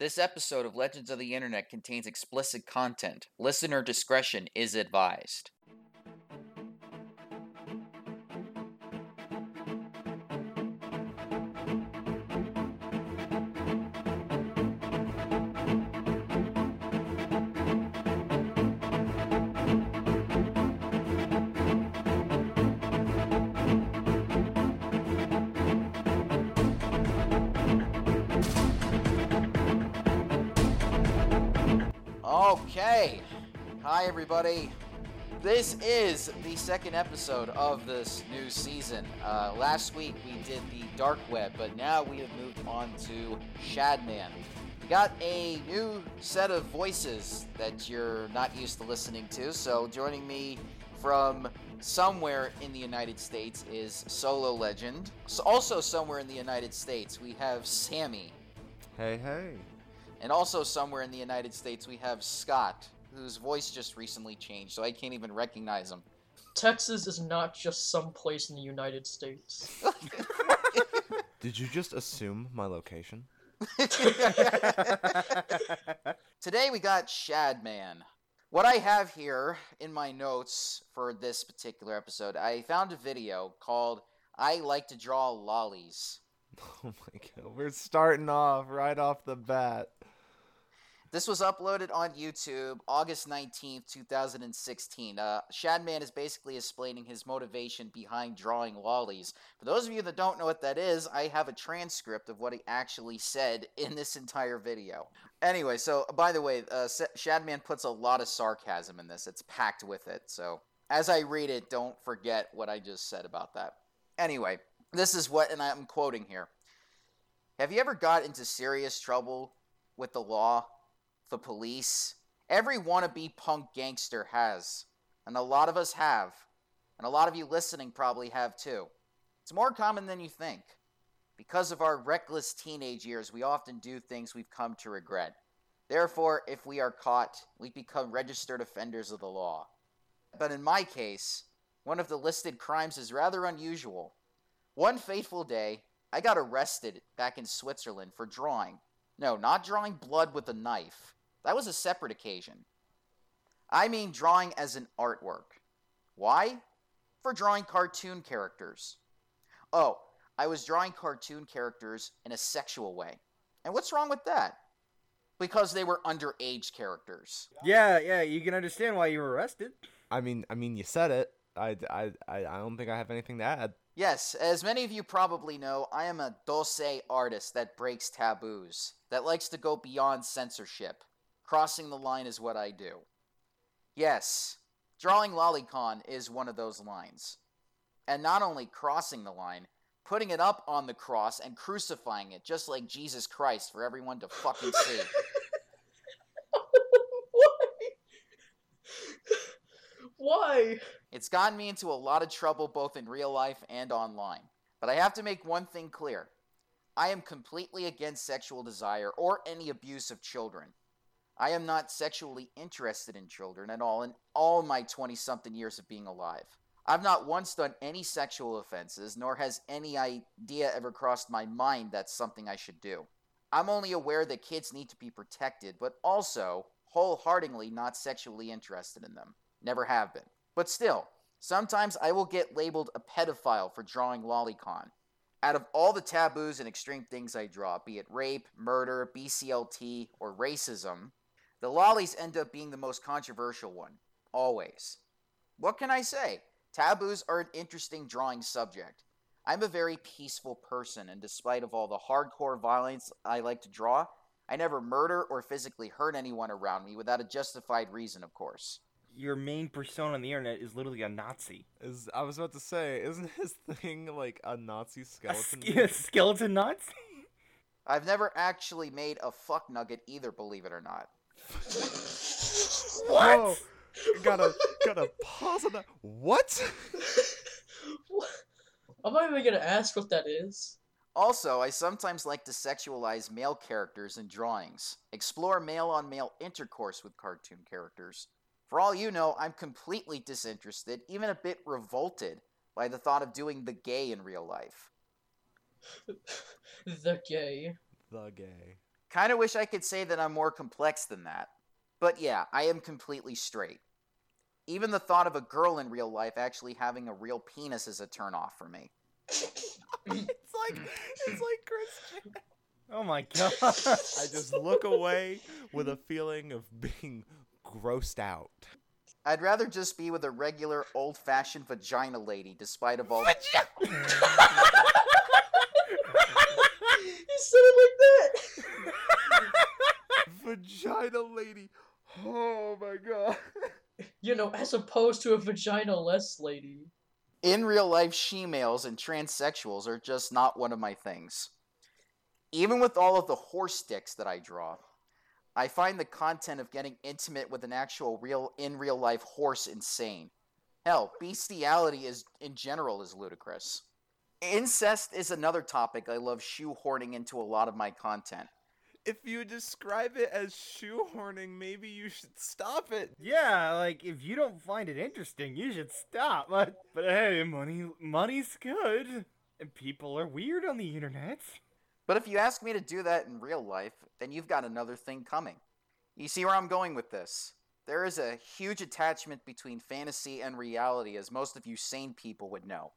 This episode of Legends of the Internet contains explicit content. Listener discretion is advised. Okay. Hi, everybody. This is the second episode of this new season. Uh, last week we did the Dark Web, but now we have moved on to Shadman. We got a new set of voices that you're not used to listening to, so joining me from somewhere in the United States is Solo Legend. So also, somewhere in the United States, we have Sammy. Hey, hey. And also somewhere in the United States, we have Scott, whose voice just recently changed, so I can't even recognize him. Texas is not just some place in the United States. Did you just assume my location? Today we got Shadman. What I have here in my notes for this particular episode, I found a video called I Like to Draw Lollies. Oh my god, we're starting off right off the bat. This was uploaded on YouTube August 19th, 2016. Uh, Shadman is basically explaining his motivation behind drawing lollies. For those of you that don't know what that is, I have a transcript of what he actually said in this entire video. Anyway, so by the way, uh, Shadman puts a lot of sarcasm in this, it's packed with it. So as I read it, don't forget what I just said about that. Anyway, this is what, and I'm quoting here. Have you ever got into serious trouble with the law? The police. Every wannabe punk gangster has. And a lot of us have. And a lot of you listening probably have too. It's more common than you think. Because of our reckless teenage years, we often do things we've come to regret. Therefore, if we are caught, we become registered offenders of the law. But in my case, one of the listed crimes is rather unusual. One fateful day, I got arrested back in Switzerland for drawing. No, not drawing blood with a knife. That was a separate occasion. I mean drawing as an artwork. Why? For drawing cartoon characters. Oh, I was drawing cartoon characters in a sexual way. And what's wrong with that? Because they were underage characters. Yeah, yeah, you can understand why you were arrested. I mean, I mean, you said it. I, I, I don't think I have anything to add. Yes, as many of you probably know, I am a dosei artist that breaks taboos, that likes to go beyond censorship. Crossing the line is what I do. Yes, drawing lolicon is one of those lines. And not only crossing the line, putting it up on the cross and crucifying it just like Jesus Christ for everyone to fucking see. Why? Why? It's gotten me into a lot of trouble both in real life and online. But I have to make one thing clear. I am completely against sexual desire or any abuse of children. I am not sexually interested in children at all in all my 20 something years of being alive. I've not once done any sexual offenses, nor has any idea ever crossed my mind that's something I should do. I'm only aware that kids need to be protected, but also wholeheartedly not sexually interested in them. Never have been. But still, sometimes I will get labeled a pedophile for drawing lolicon. Out of all the taboos and extreme things I draw, be it rape, murder, BCLT, or racism, the lollies end up being the most controversial one, always. What can I say? Taboos are an interesting drawing subject. I'm a very peaceful person, and despite of all the hardcore violence I like to draw, I never murder or physically hurt anyone around me without a justified reason, of course. Your main persona on the internet is literally a Nazi. Is I was about to say, isn't his thing like a Nazi skeleton? A, ske- skeleton Nazi? I've never actually made a fuck nugget either, believe it or not. what? Oh, gotta gotta pause on that. What? I'm not even gonna ask what that is. Also, I sometimes like to sexualize male characters in drawings, explore male on male intercourse with cartoon characters. For all you know, I'm completely disinterested, even a bit revolted by the thought of doing the gay in real life. the gay. The gay. Kind of wish I could say that I'm more complex than that. But yeah, I am completely straight. Even the thought of a girl in real life actually having a real penis is a turnoff for me. it's like it's like Christian. Oh my god. I just look away with a feeling of being grossed out. I'd rather just be with a regular old fashioned vagina lady, despite of all he said it like that. Vagina lady. Oh my god. You know, as opposed to a vagina-less lady. In real life, she-males and transsexuals are just not one of my things. Even with all of the horse dicks that I draw, I find the content of getting intimate with an actual real in real life horse insane. Hell, bestiality is in general is ludicrous. Incest is another topic I love shoehorning into a lot of my content. If you describe it as shoehorning, maybe you should stop it. yeah, like if you don't find it interesting, you should stop. But but hey, money money's good. And people are weird on the internet. But if you ask me to do that in real life, then you've got another thing coming. You see where I'm going with this? There is a huge attachment between fantasy and reality, as most of you sane people would know.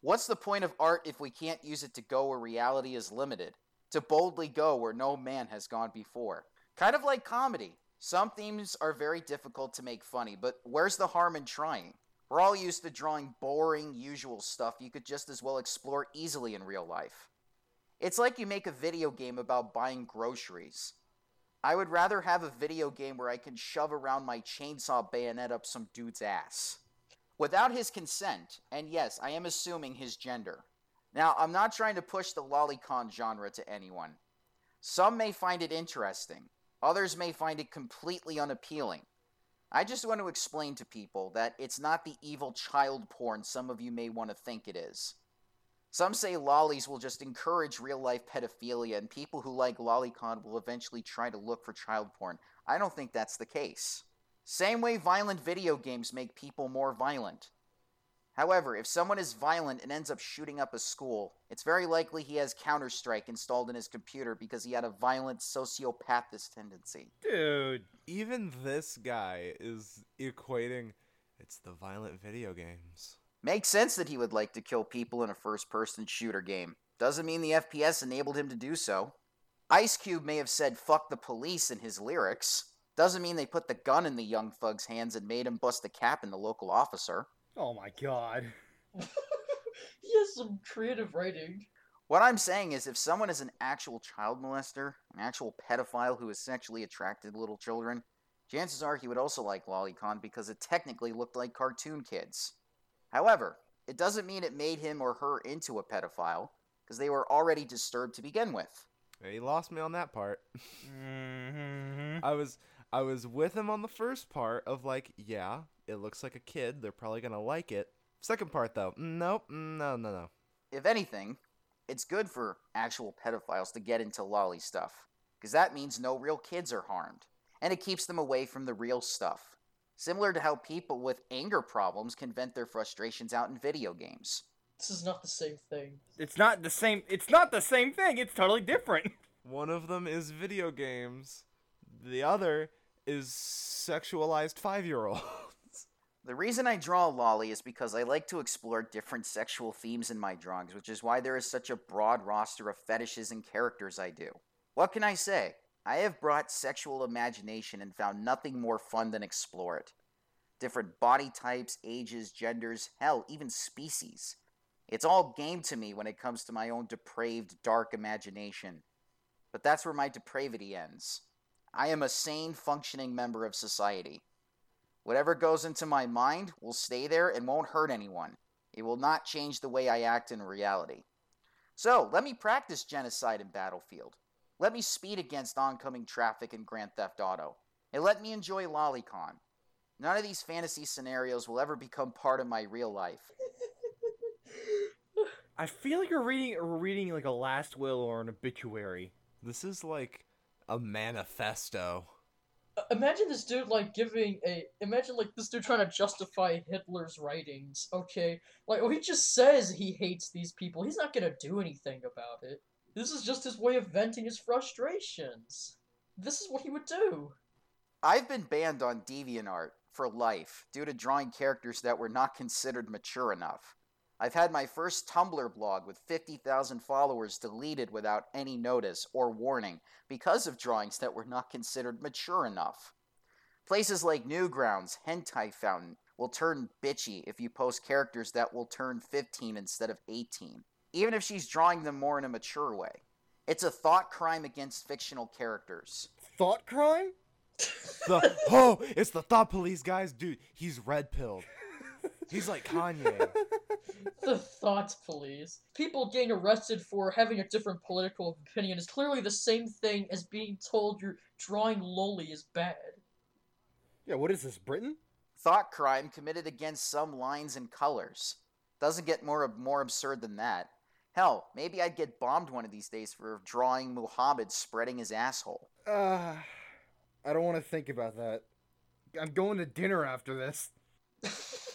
What's the point of art if we can't use it to go where reality is limited? To boldly go where no man has gone before? Kind of like comedy. Some themes are very difficult to make funny, but where's the harm in trying? We're all used to drawing boring, usual stuff you could just as well explore easily in real life. It's like you make a video game about buying groceries. I would rather have a video game where I can shove around my chainsaw bayonet up some dude's ass. Without his consent, and yes, I am assuming his gender. Now, I'm not trying to push the lolicon genre to anyone. Some may find it interesting, others may find it completely unappealing. I just want to explain to people that it's not the evil child porn some of you may want to think it is. Some say lollies will just encourage real life pedophilia, and people who like lolicon will eventually try to look for child porn. I don't think that's the case. Same way violent video games make people more violent. However, if someone is violent and ends up shooting up a school, it's very likely he has Counter Strike installed in his computer because he had a violent sociopathist tendency. Dude. Even this guy is equating it's the violent video games. Makes sense that he would like to kill people in a first person shooter game. Doesn't mean the FPS enabled him to do so. Ice Cube may have said fuck the police in his lyrics. Doesn't mean they put the gun in the young thug's hands and made him bust a cap in the local officer. Oh my god. he has some creative writing. What I'm saying is, if someone is an actual child molester, an actual pedophile who is sexually attracted to little children, chances are he would also like Lolicon because it technically looked like cartoon kids. However, it doesn't mean it made him or her into a pedophile, because they were already disturbed to begin with. He lost me on that part. Mm-hmm. I was I was with him on the first part of like, yeah, it looks like a kid. They're probably gonna like it. Second part though, nope, no, no, no. If anything, it's good for actual pedophiles to get into lolly stuff, because that means no real kids are harmed, and it keeps them away from the real stuff. Similar to how people with anger problems can vent their frustrations out in video games. This is not the same thing. It's not the same. It's not the same thing. It's totally different. One of them is video games. The other is sexualized five year olds. The reason I draw lolly is because I like to explore different sexual themes in my drawings, which is why there is such a broad roster of fetishes and characters I do. What can I say? I have brought sexual imagination and found nothing more fun than explore it. Different body types, ages, genders, hell, even species. It's all game to me when it comes to my own depraved, dark imagination. But that's where my depravity ends. I am a sane, functioning member of society. Whatever goes into my mind will stay there and won't hurt anyone. It will not change the way I act in reality. So, let me practice genocide in Battlefield. Let me speed against oncoming traffic in Grand Theft Auto. And let me enjoy Lolicon. None of these fantasy scenarios will ever become part of my real life. I feel like you're reading reading like a last will or an obituary. This is like a manifesto. Imagine this dude like giving a. Imagine like this dude trying to justify Hitler's writings. Okay, like oh he just says he hates these people. He's not gonna do anything about it. This is just his way of venting his frustrations. This is what he would do. I've been banned on DeviantArt for life due to drawing characters that were not considered mature enough. I've had my first Tumblr blog with 50,000 followers deleted without any notice or warning because of drawings that were not considered mature enough. Places like Newgrounds, Hentai Foundry will turn bitchy if you post characters that will turn 15 instead of 18, even if she's drawing them more in a mature way. It's a thought crime against fictional characters. Thought crime? The oh, it's the thought police guys, dude. He's red pilled. He's like Kanye. The thought police. People getting arrested for having a different political opinion is clearly the same thing as being told you're drawing loli is bad. Yeah, what is this, Britain? Thought crime committed against some lines and colors. Doesn't get more more absurd than that. Hell, maybe I'd get bombed one of these days for drawing Muhammad spreading his asshole. Uh, I don't want to think about that. I'm going to dinner after this.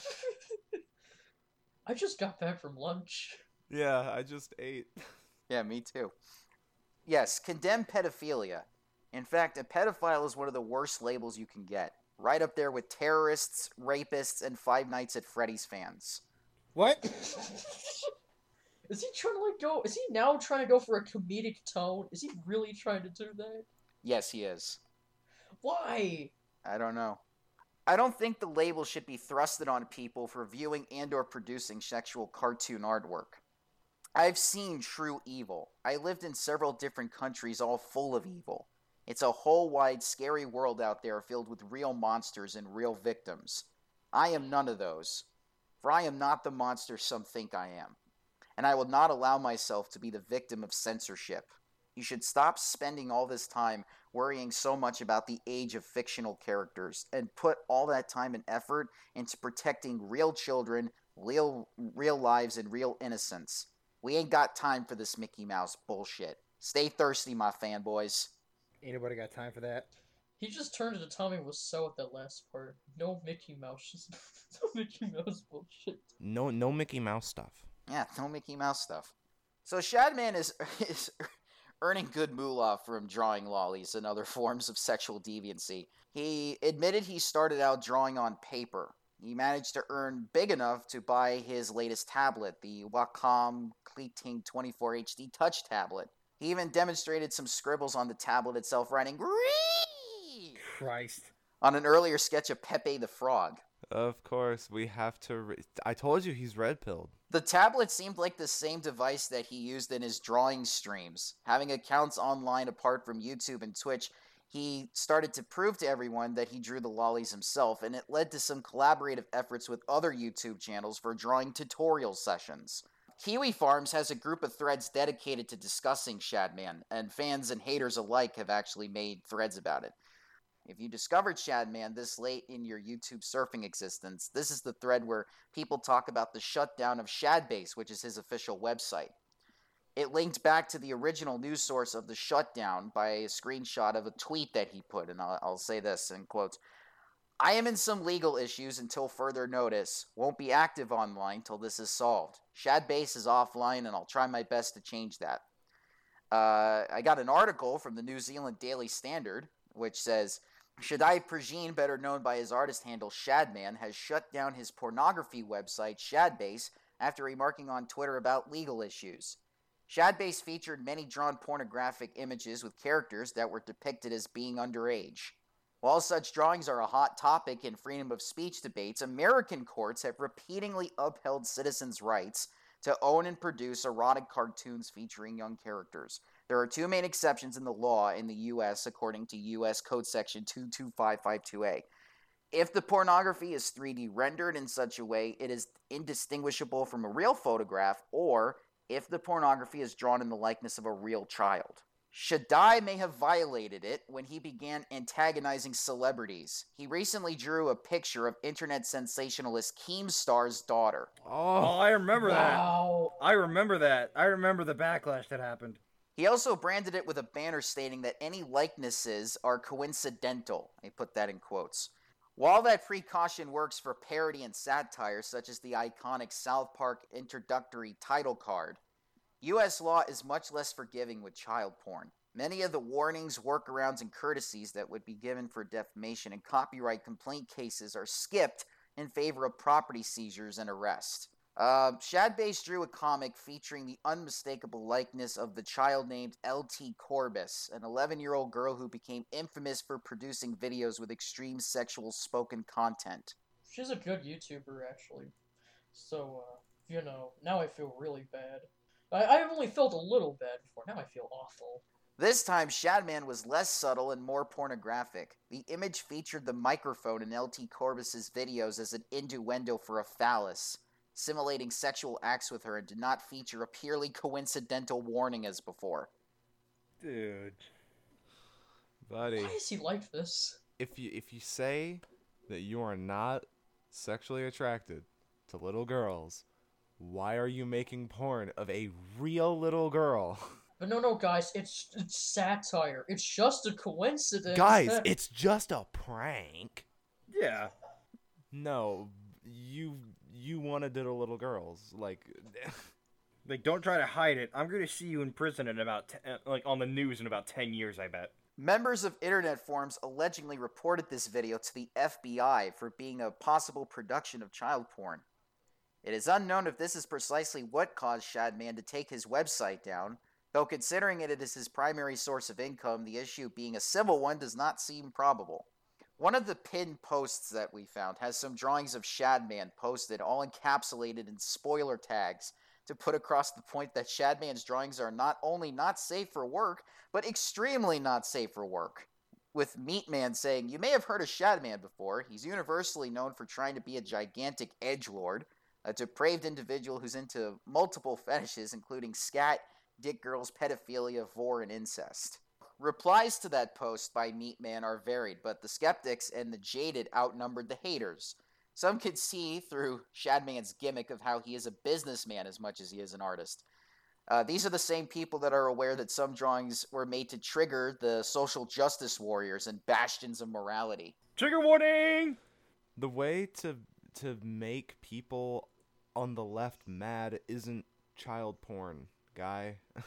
I just got back from lunch. Yeah, I just ate. Yeah, me too. Yes, condemn pedophilia. In fact, a pedophile is one of the worst labels you can get. Right up there with terrorists, rapists, and Five Nights at Freddy's fans. What? is he trying to like go? Is he now trying to go for a comedic tone? Is he really trying to do that? Yes, he is. Why? I don't know. I don't think the label should be thrusted on people for viewing and or producing sexual cartoon artwork. I've seen true evil. I lived in several different countries all full of evil. It's a whole wide scary world out there filled with real monsters and real victims. I am none of those, for I am not the monster some think I am, and I will not allow myself to be the victim of censorship. You should stop spending all this time worrying so much about the age of fictional characters and put all that time and effort into protecting real children, real real lives and real innocence. We ain't got time for this Mickey Mouse bullshit. Stay thirsty, my fanboys. Anybody got time for that. He just turned into Tommy Wiseau at that last part. No Mickey Mouse, no Mickey Mouse bullshit. No, no Mickey Mouse stuff. Yeah, no Mickey Mouse stuff. So Shadman is is earning good moolah from drawing lollies and other forms of sexual deviancy. He admitted he started out drawing on paper. He managed to earn big enough to buy his latest tablet, the Wacom Cintiq 24 HD Touch tablet. He even demonstrated some scribbles on the tablet itself, writing "Gree" Christ. on an earlier sketch of Pepe the Frog. Of course, we have to. Re- I told you he's red pilled. The tablet seemed like the same device that he used in his drawing streams. Having accounts online apart from YouTube and Twitch, he started to prove to everyone that he drew the lollies himself, and it led to some collaborative efforts with other YouTube channels for drawing tutorial sessions. Kiwi Farms has a group of threads dedicated to discussing Shadman, and fans and haters alike have actually made threads about it. If you discovered Shadman this late in your YouTube surfing existence, this is the thread where people talk about the shutdown of Shadbase, which is his official website. It linked back to the original news source of the shutdown by a screenshot of a tweet that he put, and I'll, I'll say this in quotes. I am in some legal issues until further notice. Won't be active online till this is solved. Shadbase is offline, and I'll try my best to change that. Uh, I got an article from the New Zealand Daily Standard, which says Shaddai Prajin, better known by his artist handle Shadman, has shut down his pornography website Shadbase after remarking on Twitter about legal issues. Shadbase featured many drawn pornographic images with characters that were depicted as being underage. While such drawings are a hot topic in freedom of speech debates, American courts have repeatedly upheld citizens' rights to own and produce erotic cartoons featuring young characters. There are two main exceptions in the law in the U.S., according to U.S. Code Section 22552A. If the pornography is 3D rendered in such a way it is indistinguishable from a real photograph, or if the pornography is drawn in the likeness of a real child. Shaddai may have violated it when he began antagonizing celebrities. He recently drew a picture of internet sensationalist Keemstar's daughter. Oh, Oh, I remember that. I remember that. I remember the backlash that happened. He also branded it with a banner stating that any likenesses are coincidental. I put that in quotes. While that precaution works for parody and satire, such as the iconic South Park introductory title card, U.S. law is much less forgiving with child porn. Many of the warnings, workarounds, and courtesies that would be given for defamation and copyright complaint cases are skipped in favor of property seizures and arrest. Uh, Shadbase drew a comic featuring the unmistakable likeness of the child named LT Corbis, an 11 year old girl who became infamous for producing videos with extreme sexual spoken content. She's a good YouTuber, actually. So, uh, you know, now I feel really bad. I, I've only felt a little bad before, now I feel awful. This time, Shadman was less subtle and more pornographic. The image featured the microphone in LT Corbis's videos as an innuendo for a phallus, simulating sexual acts with her, and did not feature a purely coincidental warning as before. Dude. Buddy, Why is he like this? if you if you say that you are not sexually attracted to little girls, why are you making porn of a real little girl? But no, no, guys, it's it's satire. It's just a coincidence. Guys, that- it's just a prank. Yeah. No, you you wanted little little girls like Like, don't try to hide it. I'm gonna see you in prison in about, te- uh, like, on the news in about 10 years, I bet. Members of internet forums allegedly reported this video to the FBI for being a possible production of child porn. It is unknown if this is precisely what caused Shadman to take his website down, though considering it is his primary source of income, the issue being a civil one does not seem probable. One of the pinned posts that we found has some drawings of Shadman posted, all encapsulated in spoiler tags, to put across the point that Shadman's drawings are not only not safe for work, but extremely not safe for work. With Meatman saying, You may have heard of Shadman before. He's universally known for trying to be a gigantic edgelord, a depraved individual who's into multiple fetishes, including scat, dick girls, pedophilia, vore, and incest. Replies to that post by Meatman are varied, but the skeptics and the jaded outnumbered the haters. Some could see through Shadman's gimmick of how he is a businessman as much as he is an artist. Uh, these are the same people that are aware that some drawings were made to trigger the social justice warriors and bastions of morality. Trigger warning! the way to to make people on the left mad isn't child porn, guy.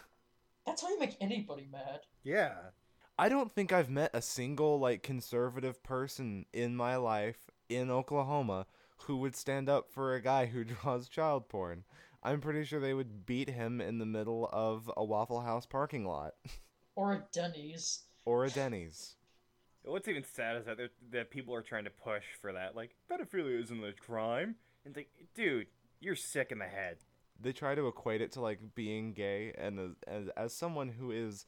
That's how you make anybody mad. Yeah. I don't think I've met a single like conservative person in my life in Oklahoma who would stand up for a guy who draws child porn. I'm pretty sure they would beat him in the middle of a Waffle House parking lot Or a Denny's. or a Denny's. What's even sad is that that people are trying to push for that. Like, pedophilia isn't a crime. And it's like, dude, you're sick in the head. They try to equate it to like being gay and as, as as someone who is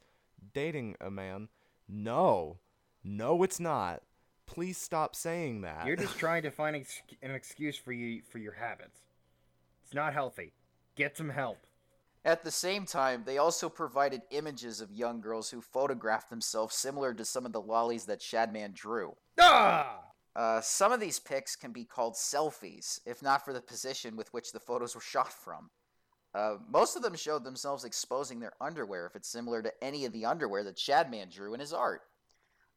dating a man, no. No, it's not. Please stop saying that. You're just trying to find ex- an excuse for you for your habits. It's not healthy. Get some help. At the same time, they also provided images of young girls who photographed themselves similar to some of the lollies that Shadman drew. Ah! Uh, some of these pics can be called selfies, if not for the position with which the photos were shot from. Uh, most of them showed themselves exposing their underwear, if it's similar to any of the underwear that Shadman drew in his art.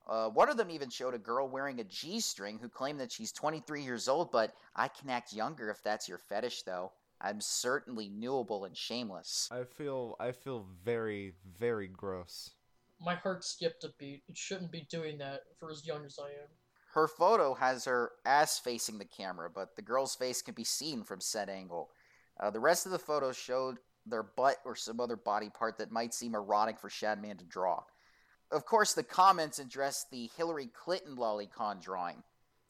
Uh, one of them even showed a girl wearing a G string who claimed that she's 23 years old, but I can act younger if that's your fetish, though. I'm certainly newable and shameless. I feel I feel very very gross. My heart skipped a beat. It shouldn't be doing that for as young as I am. Her photo has her ass facing the camera, but the girl's face can be seen from said angle. Uh, the rest of the photos showed their butt or some other body part that might seem erotic for Shadman to draw. Of course, the comments addressed the Hillary Clinton lolicon drawing.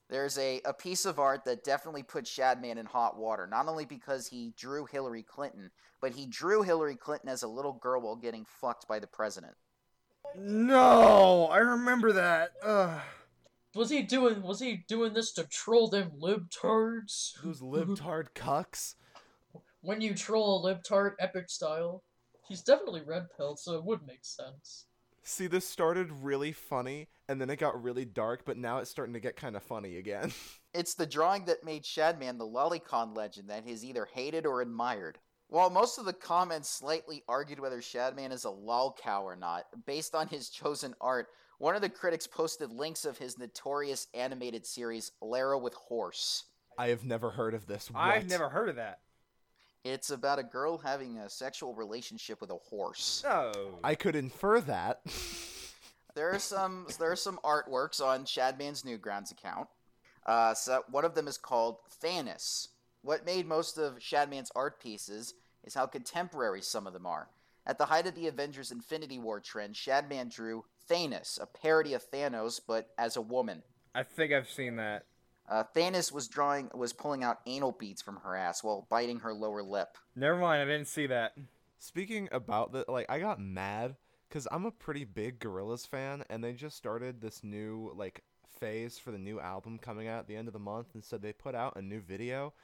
There's a, a piece of art that definitely put Shadman in hot water, not only because he drew Hillary Clinton, but he drew Hillary Clinton as a little girl while getting fucked by the president. No, I remember that. Ugh. Was he doing? Was he doing this to troll them libtards? Those libtard cucks. When you troll a libtard epic style, he's definitely red pilled, so it would make sense. See, this started really funny and then it got really dark, but now it's starting to get kind of funny again. It's the drawing that made Shadman the lolicon legend that is either hated or admired. While most of the comments slightly argued whether Shadman is a lolcow or not, based on his chosen art, one of the critics posted links of his notorious animated series, Lara with Horse. I have never heard of this. What? I've never heard of that. It's about a girl having a sexual relationship with a horse. Oh. I could infer that. There are some there are some artworks on Shadman's Newgrounds account. Uh, so one of them is called Thanos. What made most of Shadman's art pieces is how contemporary some of them are. At the height of the Avengers Infinity War trend, Shadman drew Thanos, a parody of Thanos but as a woman. I think I've seen that. Uh, Thanos was drawing was pulling out anal beads from her ass while biting her lower lip. Never mind, I didn't see that. Speaking about the like, I got mad because I'm a pretty big Gorillaz fan, and they just started this new like phase for the new album coming out at the end of the month, and so they put out a new video.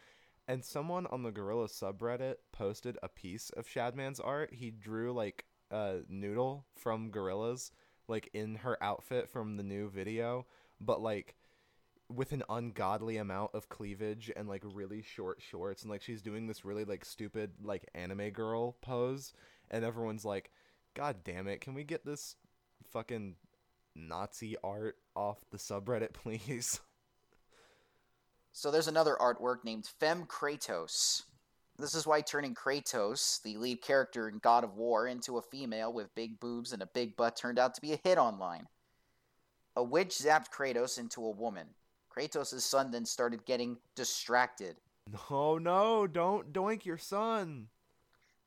And someone on the Gorillaz subreddit posted a piece of Shadman's art. He drew like a noodle from Gorillaz, like in her outfit from the new video, but like with an ungodly amount of cleavage and like really short shorts and like she's doing this really like stupid like anime girl pose and everyone's like god damn it can we get this fucking nazi art off the subreddit please So there's another artwork named Fem Kratos. This is why turning Kratos, the lead character in God of War, into a female with big boobs and a big butt turned out to be a hit online. A witch zapped Kratos into a woman. Kratos' son then started getting distracted. no no don't doink your son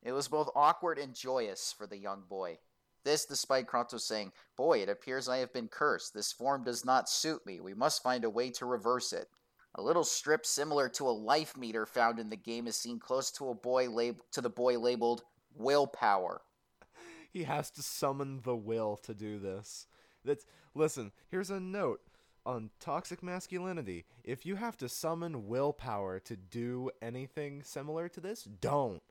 It was both awkward and joyous for the young boy. This despite Kratos saying, Boy, it appears I have been cursed. This form does not suit me. We must find a way to reverse it. A little strip similar to a life meter found in the game is seen close to a boy lab- to the boy labeled willpower. he has to summon the will to do this that's listen here's a note on toxic masculinity if you have to summon willpower to do anything similar to this don't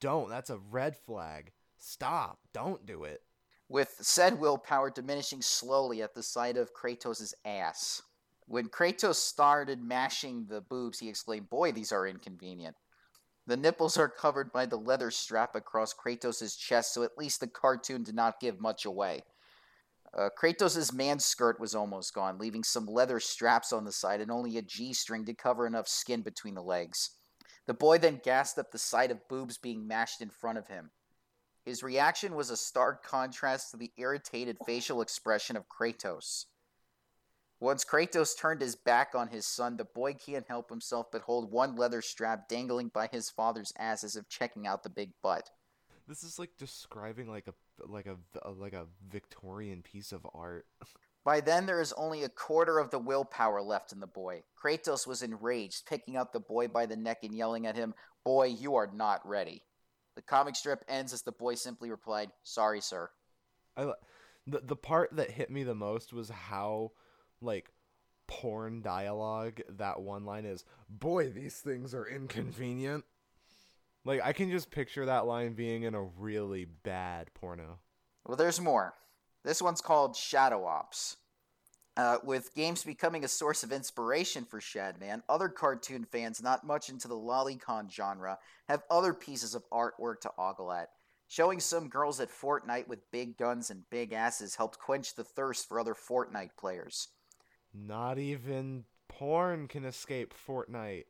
don't that's a red flag stop don't do it with said willpower diminishing slowly at the sight of Kratos' ass. When Kratos started mashing the boobs, he exclaimed, Boy, these are inconvenient. The nipples are covered by the leather strap across Kratos' chest, so at least the cartoon did not give much away. Uh, Kratos' man skirt was almost gone, leaving some leather straps on the side and only a G string to cover enough skin between the legs. The boy then gasped at the sight of boobs being mashed in front of him. His reaction was a stark contrast to the irritated facial expression of Kratos. Once Kratos turned his back on his son, the boy can't help himself but hold one leather strap dangling by his father's ass as if checking out the big butt. This is like describing like a like a, a like a Victorian piece of art. By then, there is only a quarter of the willpower left in the boy. Kratos was enraged, picking up the boy by the neck and yelling at him, Boy, you are not ready. The comic strip ends as the boy simply replied, Sorry, sir. I the the part that hit me the most was how like porn dialogue that one line is. Boy, these things are inconvenient. Like I can just picture that line being in a really bad porno. Well, there's more. This one's called Shadow Ops. Uh, with games becoming a source of inspiration for Shadman, other cartoon fans not much into the lolicon genre have other pieces of artwork to ogle at. Showing some girls at Fortnite with big guns and big asses helped quench the thirst for other Fortnite players. Not even porn can escape Fortnite.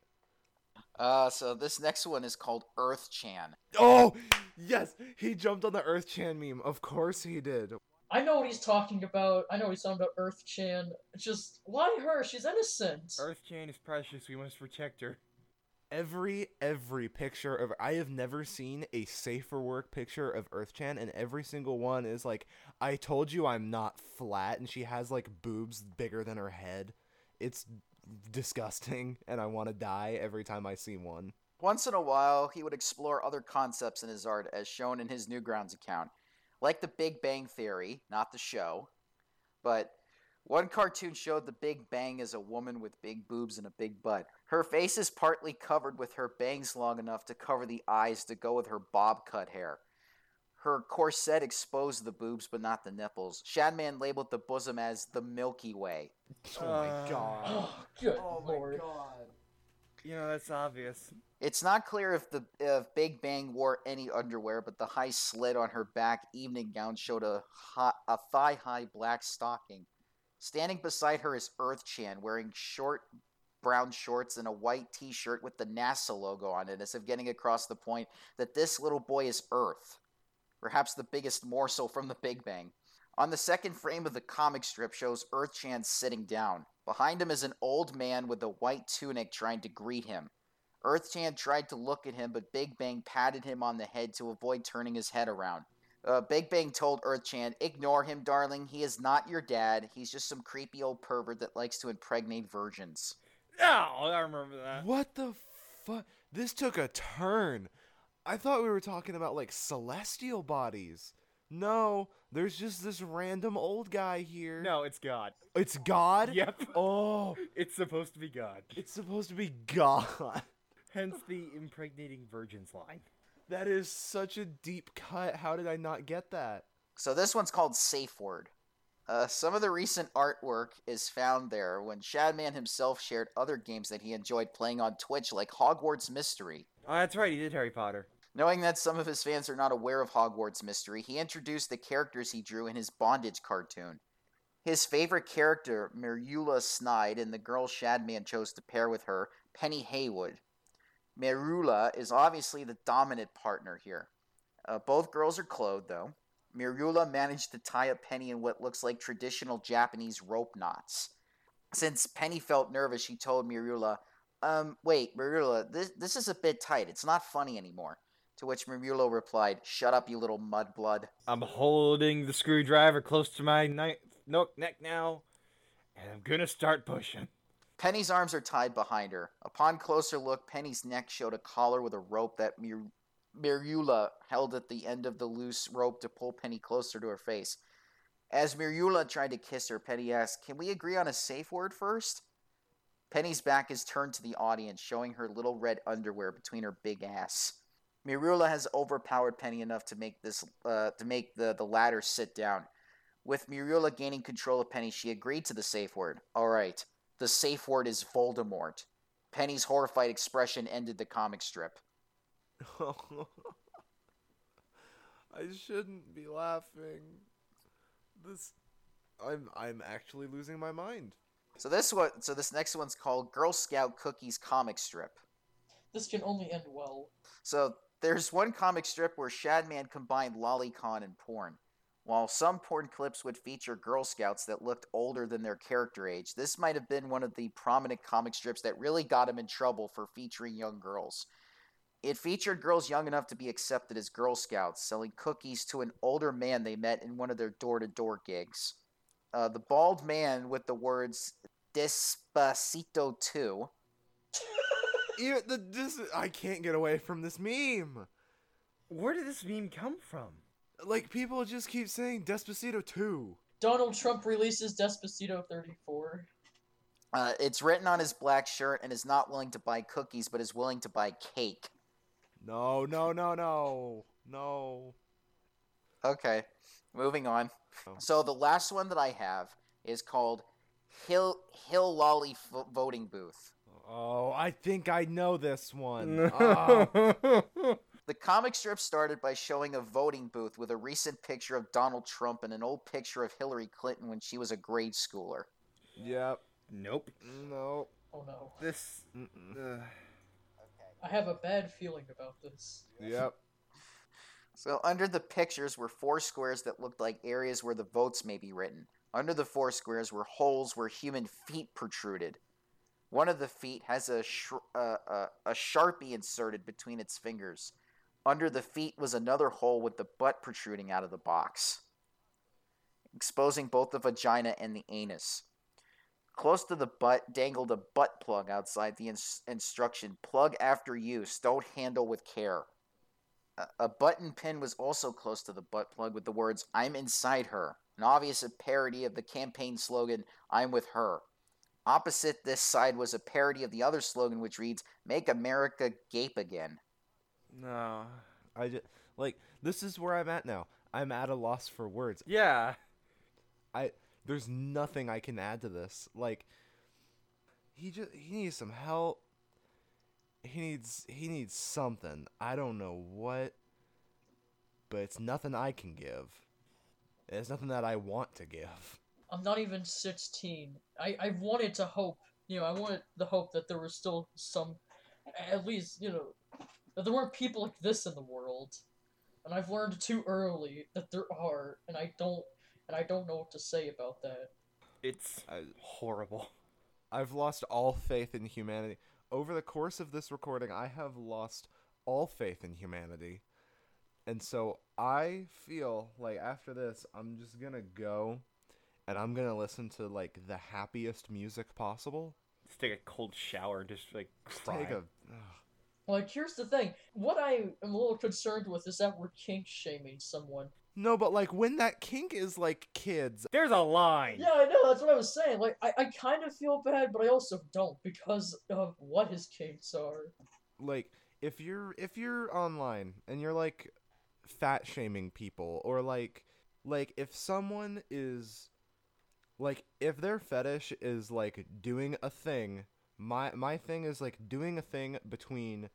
Uh, so this next one is called Earth Chan. Oh, yes, he jumped on the Earth Chan meme. Of course he did. I know what he's talking about. I know he's talking about Earth Chan. Just why her? She's innocent. Earth Chan is precious. We must protect her. Every every picture of I have never seen a safer work picture of Earth Chan, and every single one is like, I told you I'm not flat, and she has like boobs bigger than her head. It's disgusting, and I want to die every time I see one. Once in a while, he would explore other concepts in his art, as shown in his Newgrounds account, like the Big Bang Theory, not the show. But one cartoon showed the Big Bang as a woman with big boobs and a big butt. Her face is partly covered with her bangs long enough to cover the eyes to go with her bob cut hair. Her corset exposed the boobs but not the nipples. Shadman labeled the bosom as the Milky Way. Oh Uh, my god. Oh, good Oh my lord. god. You know, that's obvious. It's not clear if the if Big Bang wore any underwear, but the high slit on her back evening gown showed a hot, a thigh high black stocking. Standing beside her is Earth Chan, wearing short brown shorts and a white t shirt with the NASA logo on it, as if getting across the point that this little boy is Earth. Perhaps the biggest morsel from the Big Bang. On the second frame of the comic strip shows Earthchan sitting down. Behind him is an old man with a white tunic trying to greet him. Earthchan tried to look at him, but Big Bang patted him on the head to avoid turning his head around. Uh, Big Bang told Earthchan, Ignore him, darling. He is not your dad. He's just some creepy old pervert that likes to impregnate virgins. Oh, I remember that. What the fuck? This took a turn. I thought we were talking about like celestial bodies. No, there's just this random old guy here. No, it's God. It's God? Yep. Oh, It's supposed to be God. it's supposed to be God. Hence the impregnating virgins line. That is such a deep cut. How did I not get that? So this one's called Safe Word. Uh, some of the recent artwork is found there when Shadman himself shared other games that he enjoyed playing on Twitch, like Hogwarts Mystery. Oh, that's right. He did Harry Potter. Knowing that some of his fans are not aware of Hogwarts Mystery, he introduced the characters he drew in his bondage cartoon. His favorite character, Merula Snyde, and the girl Shadman chose to pair with her, Penny Haywood. Merula is obviously the dominant partner here. Uh, both girls are clothed, though. Merula managed to tie up Penny in what looks like traditional Japanese rope knots. Since Penny felt nervous, she told Merula, Um, wait, Merula, this, this is a bit tight. It's not funny anymore. To which Merula replied, Shut up, you little mudblood. I'm holding the screwdriver close to my ni- no- neck now, and I'm gonna start pushing. Penny's arms are tied behind her. Upon closer look, Penny's neck showed a collar with a rope that Mir- Merula held at the end of the loose rope to pull Penny closer to her face. As Merula tried to kiss her, Penny asked, Can we agree on a safe word first? Penny's back is turned to the audience, showing her little red underwear between her big ass. Merula has overpowered Penny enough to make this uh, to make the, the latter sit down. With Merula gaining control of Penny, she agreed to the safe word. All right. The safe word is Voldemort. Penny's horrified expression ended the comic strip. I shouldn't be laughing. This I'm I'm actually losing my mind. So this one, so this next one's called Girl Scout Cookies comic strip. This can only end well. So there's one comic strip where Shadman combined lolicon and porn. While some porn clips would feature Girl Scouts that looked older than their character age, this might have been one of the prominent comic strips that really got him in trouble for featuring young girls. It featured girls young enough to be accepted as Girl Scouts, selling cookies to an older man they met in one of their door to door gigs. Uh, the bald man with the words Despacito 2 Even the this I can't get away from this meme. Where did this meme come from? Like people just keep saying Despacito 2. Donald Trump releases Despacito 34. Uh, it's written on his black shirt and is not willing to buy cookies, but is willing to buy cake. No, no, no, no. No. Okay, moving on. Oh. So the last one that I have is called Hill Hill Lolly F- Voting Booth. Oh, I think I know this one. Ah. The comic strip started by showing a voting booth with a recent picture of Donald Trump and an old picture of Hillary Clinton when she was a grade schooler. Yep. nope. No. Oh no. This. Uh, I have a bad feeling about this. Yep. So under the pictures were four squares that looked like areas where the votes may be written. Under the four squares were holes where human feet protruded. One of the feet has a sh- uh, uh, a sharpie inserted between its fingers. Under the feet was another hole with the butt protruding out of the box, exposing both the vagina and the anus. Close to the butt dangled a butt plug outside the ins- instruction plug after use, don't handle with care. A- A button pin was also close to the butt plug with the words, I'm inside her, an obvious parody of the campaign slogan, I'm with her. Opposite this side was a parody of the other slogan, which reads, Make America Gape Again. No. I just like this is where I'm at now. I'm at a loss for words. yeah. I there's nothing I can add to this. Like he just he needs some help. He needs he needs something. I don't know what, but it's nothing I can give. It's nothing that I want to give. I'm not even 16. I, I wanted to hope you know, I wanted the hope that there was still some, at least, you know, that there weren't people like this in the world. And I've learned too early that there are, and I don't, and I don't know what to say about that. It's I- horrible. I've lost all faith in humanity. Over the course of this recording, I have lost all faith in humanity. And so I feel like after this, I'm just gonna go and I'm gonna listen to like the happiest music possible. Just take a cold shower, just like Just cry. Take a. ugh. Like, here's the thing. What I am a little concerned with is that we're kink shaming someone. No, but like when that kink is like kids, There's a line. Yeah, I know, that's what I was saying. Like, I, I kind of feel bad, but I also don't because of what his kinks are. like if you're if you're online and you're like fat shaming people or like like if someone is like if their fetish is like doing a thing my my thing is like doing a thing between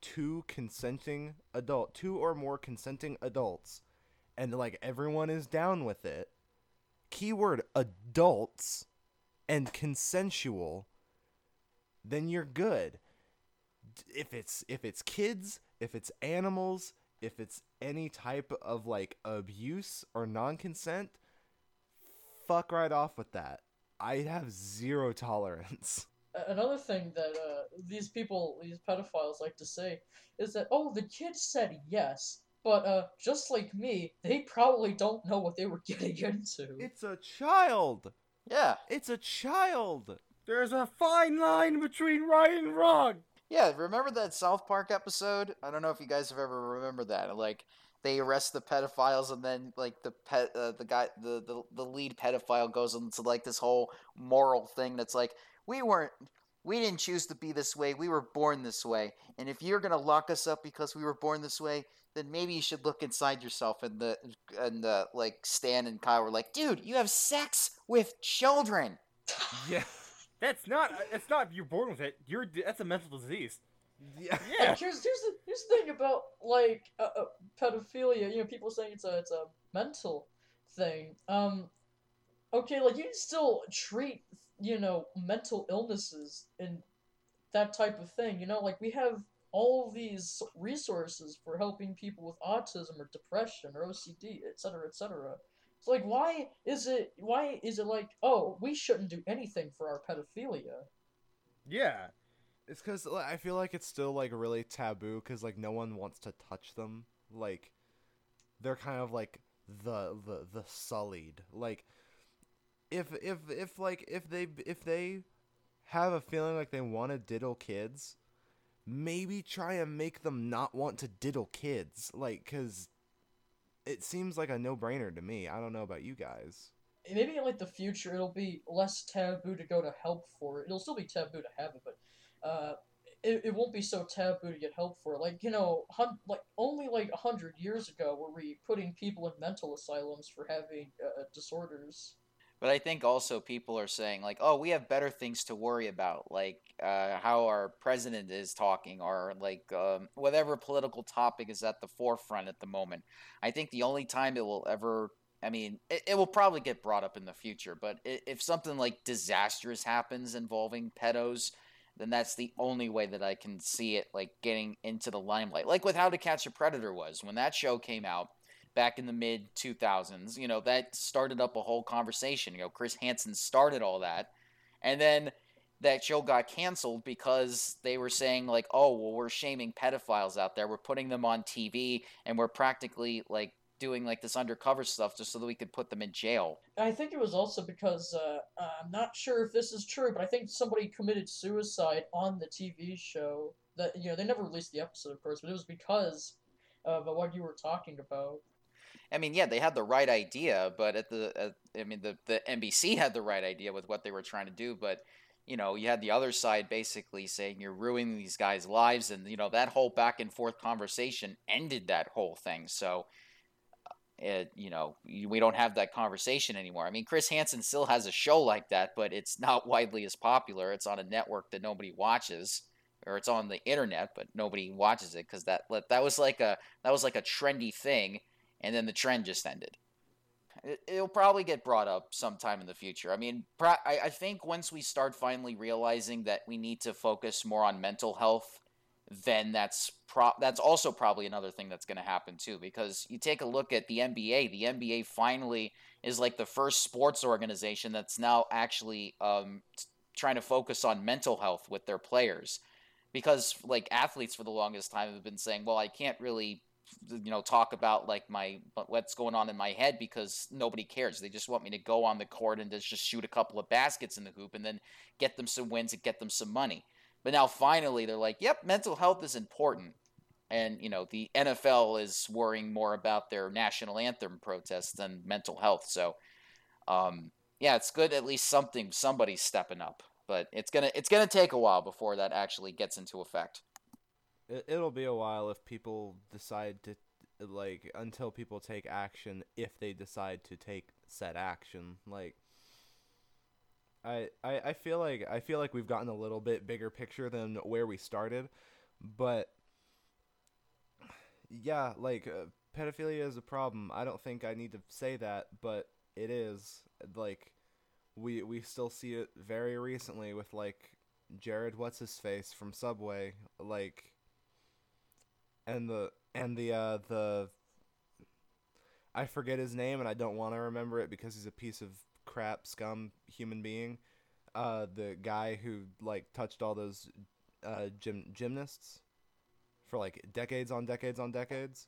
two consenting adult two or more consenting adults and like everyone is down with it keyword adults and consensual then you're good. If it's if it's kids, if it's animals, if it's any type of like abuse or non-consent, fuck right off with that. I have zero tolerance. Another thing that uh, these people, these pedophiles like to say is that, oh, the kid said yes, but uh, just like me, they probably don't know what they were getting into. It's a child. Yeah, It's a child. There's a fine line between right and wrong. Yeah. Remember that South Park episode? I don't know if you guys have ever remembered that. Like they arrest the pedophiles, and then like the pet, uh, the guy, the, the the lead pedophile goes into like this whole moral thing that's like, we weren't. We didn't choose to be this way. We were born this way. And if you're gonna lock us up because we were born this way, then maybe you should look inside yourself. And the and the like Stan and Kyle were like, dude, you have sex with children. Yeah. That's not. It's not. You're born with it. You're. That's a mental disease. Yeah. Yeah. And here's here's the here's the thing about like uh, uh, pedophilia. You know, people saying it's a it's a mental thing. Um, okay, like you can still treat you know mental illnesses and that type of thing. You know, like we have all these resources for helping people with autism or depression or OCD, etc., etc. So like, why is it why is it like oh we shouldn't do anything for our pedophilia? Yeah. It's because I feel like it's still like really taboo because like no one wants to touch them. Like they're kind of like the the the sullied. Like if if if like if they if they have a feeling like they want to diddle kids, maybe try and make them not want to diddle kids. Like because it seems like a no brainer to me. I don't know about you guys. maybe in like the future it'll be less taboo to go to help for it. It'll still be taboo to have it, but uh, it, it won't be so taboo to get help for it. Like you know, hun- like only like hundred years ago were we putting people in mental asylums for having uh, disorders. But I think also people are saying like, oh, we have better things to worry about, like uh, how our president is talking, or like um, whatever political topic is at the forefront at the moment. I think the only time it will ever, I mean, it, it will probably get brought up in the future, but if something like disastrous happens involving pedos, then that's the only way that I can see it like getting into the limelight. Like with How to Catch a Predator was when that show came out back in the mid 2000s. You know, that started up a whole conversation. You know, Chris Hansen started all that. And then that show got canceled because they were saying, like, oh, well, we're shaming pedophiles out there. We're putting them on TV and we're practically like doing like this undercover stuff just so that we could put them in jail. I think it was also because uh, I'm not sure if this is true, but I think somebody committed suicide on the TV show. That you know they never released the episode, of course, but it was because of what you were talking about. I mean, yeah, they had the right idea, but at the, I mean, the the NBC had the right idea with what they were trying to do, but you know, you had the other side basically saying you're ruining these guys' lives, and you know that whole back and forth conversation ended that whole thing. So, it, you know, we don't have that conversation anymore. I mean, Chris Hansen still has a show like that, but it's not widely as popular. It's on a network that nobody watches, or it's on the internet, but nobody watches it because that that was like a that was like a trendy thing and then the trend just ended. it, it'll probably get brought up sometime in the future. I mean, I, I think once we start finally realizing that we need to focus more on mental health, then that's pro- that's also probably another thing that's going to happen too. Because you take a look at the NBA, the NBA finally is like the first sports organization that's now actually um, trying to focus on mental health with their players. Because like athletes for the longest time have been saying, well, I can't really you know talk about like my what's going on in my head because nobody cares. They just want me to go on the court and just shoot a couple of baskets in the hoop and then get them some wins and get them some money. But now finally they're like yep mental health is important. And you know the NFL is worrying more about their national anthem protests than mental health. So um yeah it's good at least something somebody's stepping up. But it's gonna it's gonna take a while before that actually gets into effect It, it'll be a while if people decide to like until people take action if they decide to take said action like I, I I feel like I feel like we've gotten a little bit bigger picture than where we started but yeah like uh, pedophilia is a problem. I don't think I need to say that but it is like we we still see it very recently with like Jared what's his face from Subway like and the and the uh the I forget his name and I don't want to remember it because he's a piece of crap scum human being. Uh the guy who like touched all those uh gym gymnasts for like decades on decades on decades.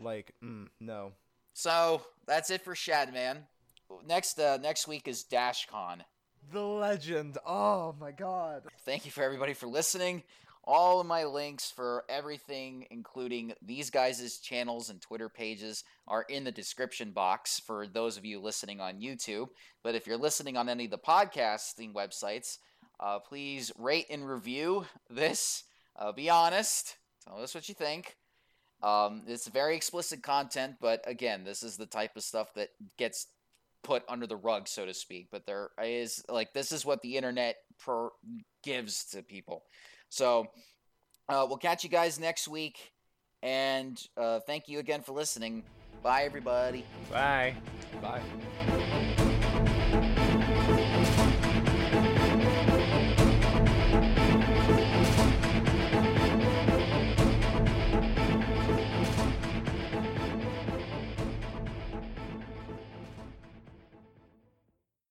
Like mm, no. So that's it for Shadman. Next, uh, next week is DashCon. The legend. Oh my god. Thank you for everybody for listening. All of my links for everything, including these guys' channels and Twitter pages, are in the description box for those of you listening on YouTube. But if you're listening on any of the podcasting websites, uh, please rate and review this. Uh, be honest. Tell us what you think. Um, it's very explicit content, but again, this is the type of stuff that gets put under the rug, so to speak. But there is like this is what the internet per- gives to people. So uh, we'll catch you guys next week, and uh, thank you again for listening. Bye, everybody. Bye. Bye.